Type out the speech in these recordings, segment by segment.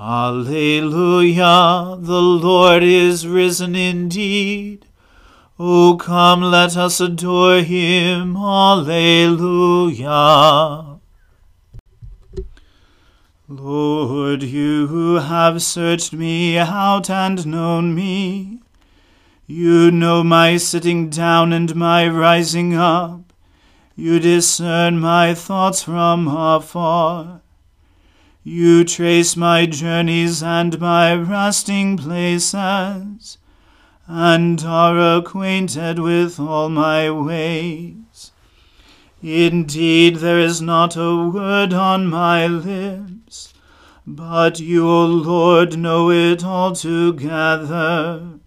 Alleluia, the Lord is risen indeed. O come, let us adore him. Alleluia. Lord, you have searched me out and known me. You know my sitting down and my rising up. You discern my thoughts from afar. You trace my journeys and my resting places, and are acquainted with all my ways. Indeed, there is not a word on my lips, but you, O Lord, know it altogether.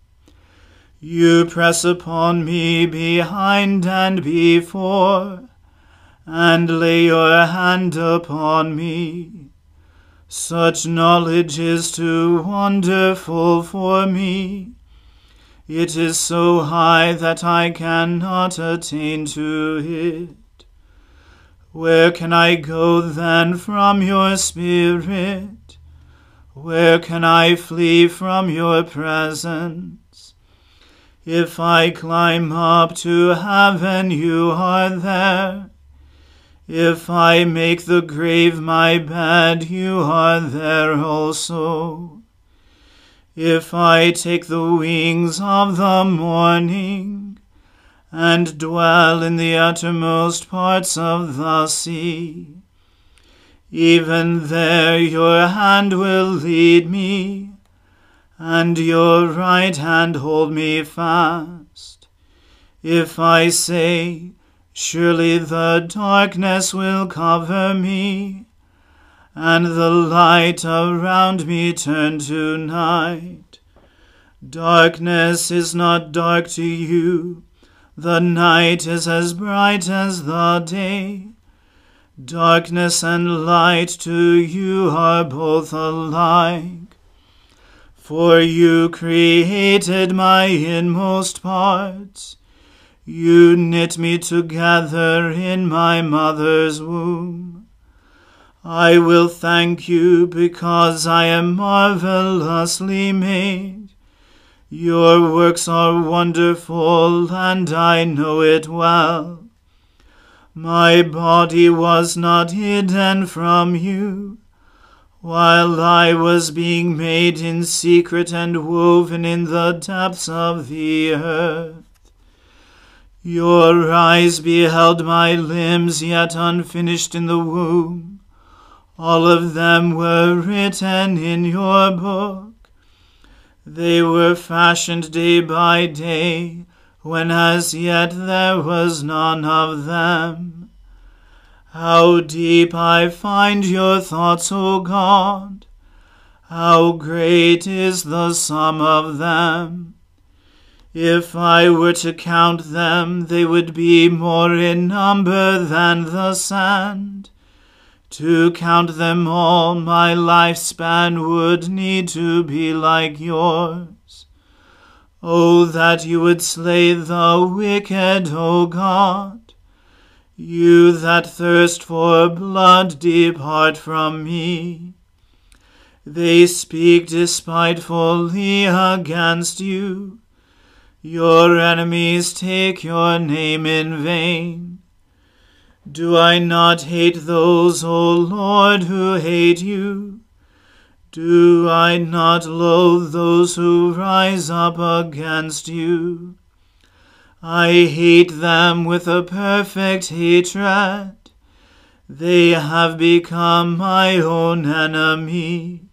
You press upon me behind and before, and lay your hand upon me. Such knowledge is too wonderful for me. It is so high that I cannot attain to it. Where can I go then from your Spirit? Where can I flee from your presence? If I climb up to heaven, you are there. If I make the grave my bed, you are there also. If I take the wings of the morning, and dwell in the uttermost parts of the sea, even there your hand will lead me, and your right hand hold me fast. If I say, Surely the darkness will cover me, and the light around me turn to night. Darkness is not dark to you, the night is as bright as the day. Darkness and light to you are both alike. For you created my inmost parts. You knit me together in my mother's womb. I will thank you because I am marvelously made. Your works are wonderful, and I know it well. My body was not hidden from you, while I was being made in secret and woven in the depths of the earth. Your eyes beheld my limbs yet unfinished in the womb. All of them were written in your book. They were fashioned day by day when as yet there was none of them. How deep I find your thoughts, O God! How great is the sum of them! If I were to count them, they would be more in number than the sand. To count them all, my lifespan would need to be like yours. Oh, that you would slay the wicked, O God! You that thirst for blood, depart from me. They speak despitefully against you. Your enemies take your name in vain. Do I not hate those, O Lord, who hate you? Do I not loathe those who rise up against you? I hate them with a perfect hatred. They have become my own enemies.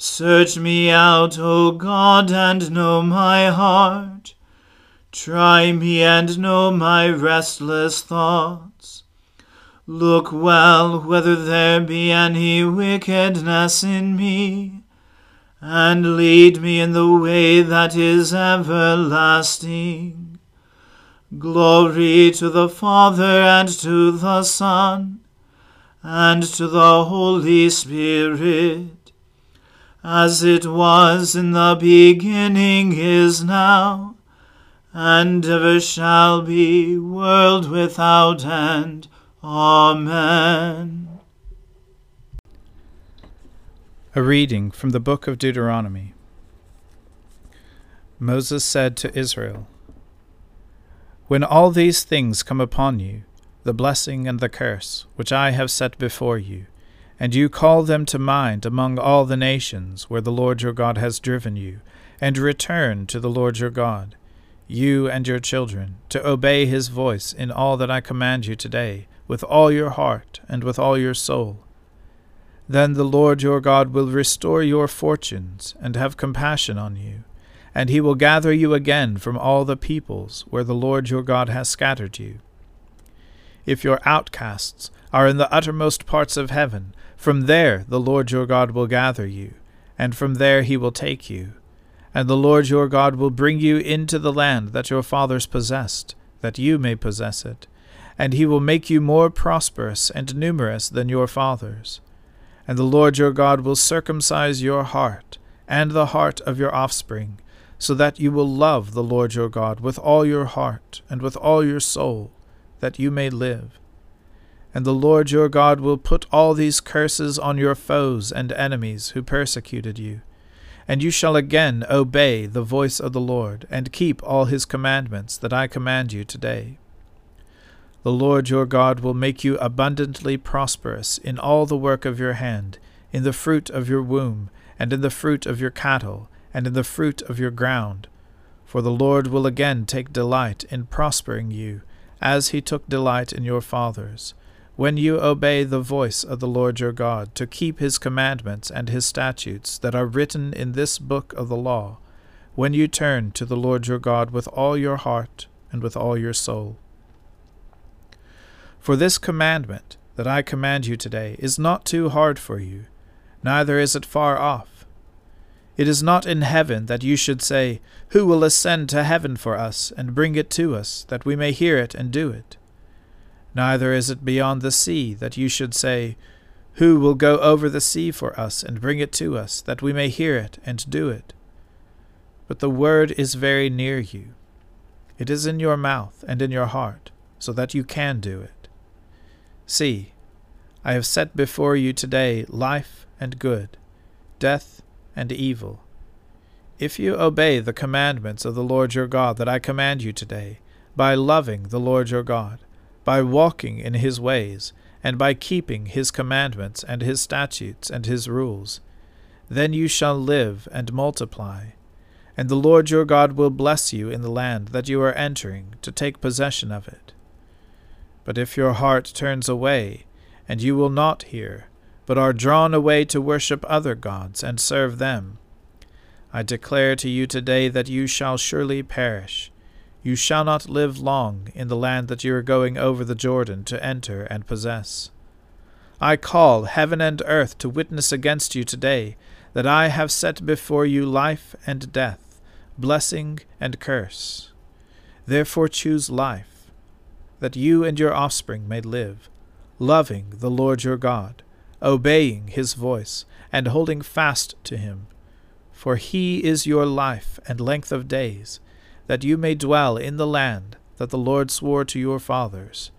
Search me out, O God, and know my heart. Try me and know my restless thoughts. Look well whether there be any wickedness in me, and lead me in the way that is everlasting. Glory to the Father and to the Son and to the Holy Spirit, as it was in the beginning is now, and ever shall be, world without end. Amen. A reading from the book of Deuteronomy. Moses said to Israel, When all these things come upon you, the blessing and the curse, which I have set before you, and you call them to mind among all the nations where the Lord your God has driven you, and return to the Lord your God, you and your children, to obey his voice in all that I command you today, with all your heart and with all your soul. Then the Lord your God will restore your fortunes and have compassion on you, and he will gather you again from all the peoples where the Lord your God has scattered you. If your outcasts are in the uttermost parts of heaven, from there the Lord your God will gather you, and from there he will take you. And the Lord your God will bring you into the land that your fathers possessed, that you may possess it and he will make you more prosperous and numerous than your fathers. And the Lord your God will circumcise your heart and the heart of your offspring, so that you will love the Lord your God with all your heart and with all your soul, that you may live. And the Lord your God will put all these curses on your foes and enemies who persecuted you. And you shall again obey the voice of the Lord, and keep all his commandments that I command you today. The Lord your God will make you abundantly prosperous in all the work of your hand, in the fruit of your womb, and in the fruit of your cattle, and in the fruit of your ground. For the Lord will again take delight in prospering you, as he took delight in your fathers, when you obey the voice of the Lord your God, to keep his commandments and his statutes that are written in this book of the law, when you turn to the Lord your God with all your heart and with all your soul. For this commandment that I command you today is not too hard for you, neither is it far off. It is not in heaven that you should say, Who will ascend to heaven for us, and bring it to us, that we may hear it and do it? Neither is it beyond the sea that you should say, Who will go over the sea for us and bring it to us, that we may hear it and do it? But the word is very near you. It is in your mouth and in your heart, so that you can do it. See, I have set before you today life and good, death and evil. If you obey the commandments of the Lord your God that I command you today, by loving the Lord your God, by walking in his ways, and by keeping his commandments and his statutes and his rules, then you shall live and multiply. And the Lord your God will bless you in the land that you are entering to take possession of it. But if your heart turns away, and you will not hear, but are drawn away to worship other gods and serve them, I declare to you today that you shall surely perish. You shall not live long in the land that you are going over the Jordan to enter and possess. I call heaven and earth to witness against you today that I have set before you life and death, blessing and curse. Therefore choose life, that you and your offspring may live, loving the Lord your God, obeying his voice, and holding fast to him for he is your life and length of days, that you may dwell in the land that the Lord swore to your fathers,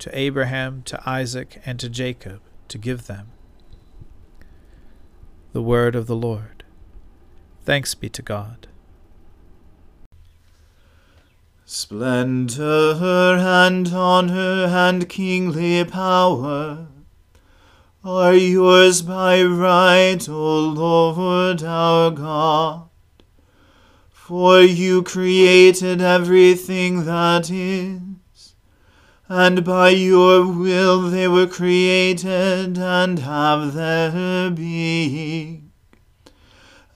to Abraham, to Isaac, and to Jacob, to give them. The Word of the Lord. Thanks be to God. Splendor and honor and kingly power are yours by right, O Lord our God. For you created everything that is, and by your will they were created and have their being.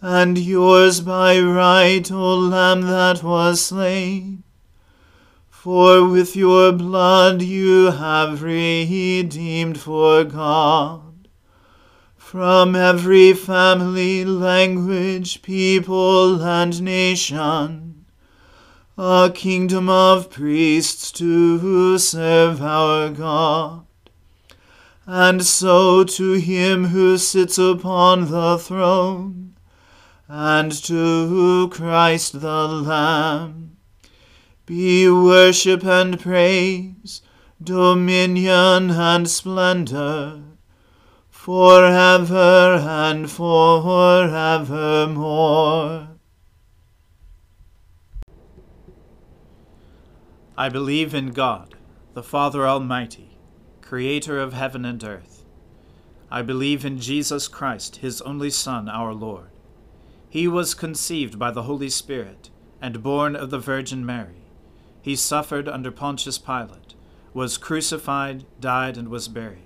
And yours by right, O Lamb that was slain, for with your blood you have redeemed for God from every family, language, people, and nation. A kingdom of priests to serve our God. And so to him who sits upon the throne, and to Christ the Lamb, be worship and praise, dominion and splendor, forever and forevermore. I believe in God, the Father Almighty, creator of heaven and earth. I believe in Jesus Christ, his only Son, our Lord. He was conceived by the Holy Spirit and born of the Virgin Mary he suffered under Pontius Pilate, was crucified, died, and was buried.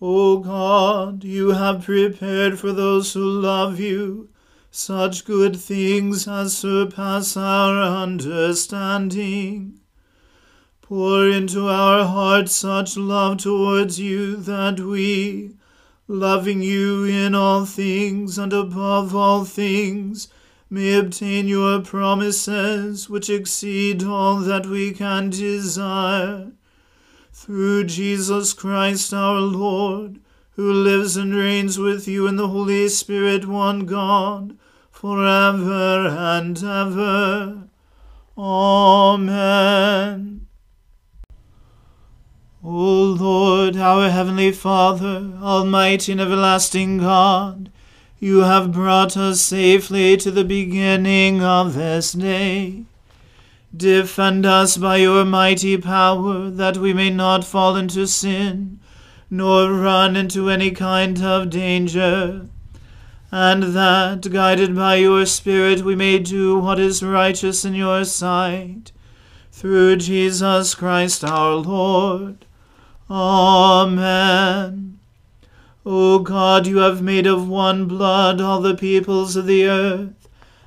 O God, you have prepared for those who love you such good things as surpass our understanding. Pour into our hearts such love towards you that we, loving you in all things and above all things, may obtain your promises which exceed all that we can desire. Through Jesus Christ our Lord, who lives and reigns with you in the Holy Spirit, one God, for ever and ever. Amen. O Lord, our heavenly Father, almighty and everlasting God, you have brought us safely to the beginning of this day. Defend us by your mighty power, that we may not fall into sin, nor run into any kind of danger, and that, guided by your Spirit, we may do what is righteous in your sight. Through Jesus Christ our Lord. Amen. O God, you have made of one blood all the peoples of the earth,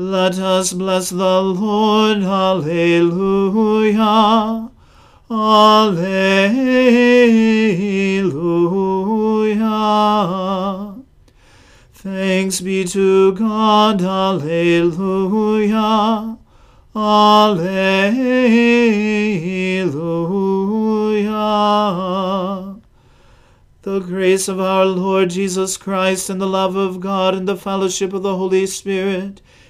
Let us bless the Lord. Alleluia. Alleluia. Thanks be to God. Alleluia. Alleluia. The grace of our Lord Jesus Christ and the love of God and the fellowship of the Holy Spirit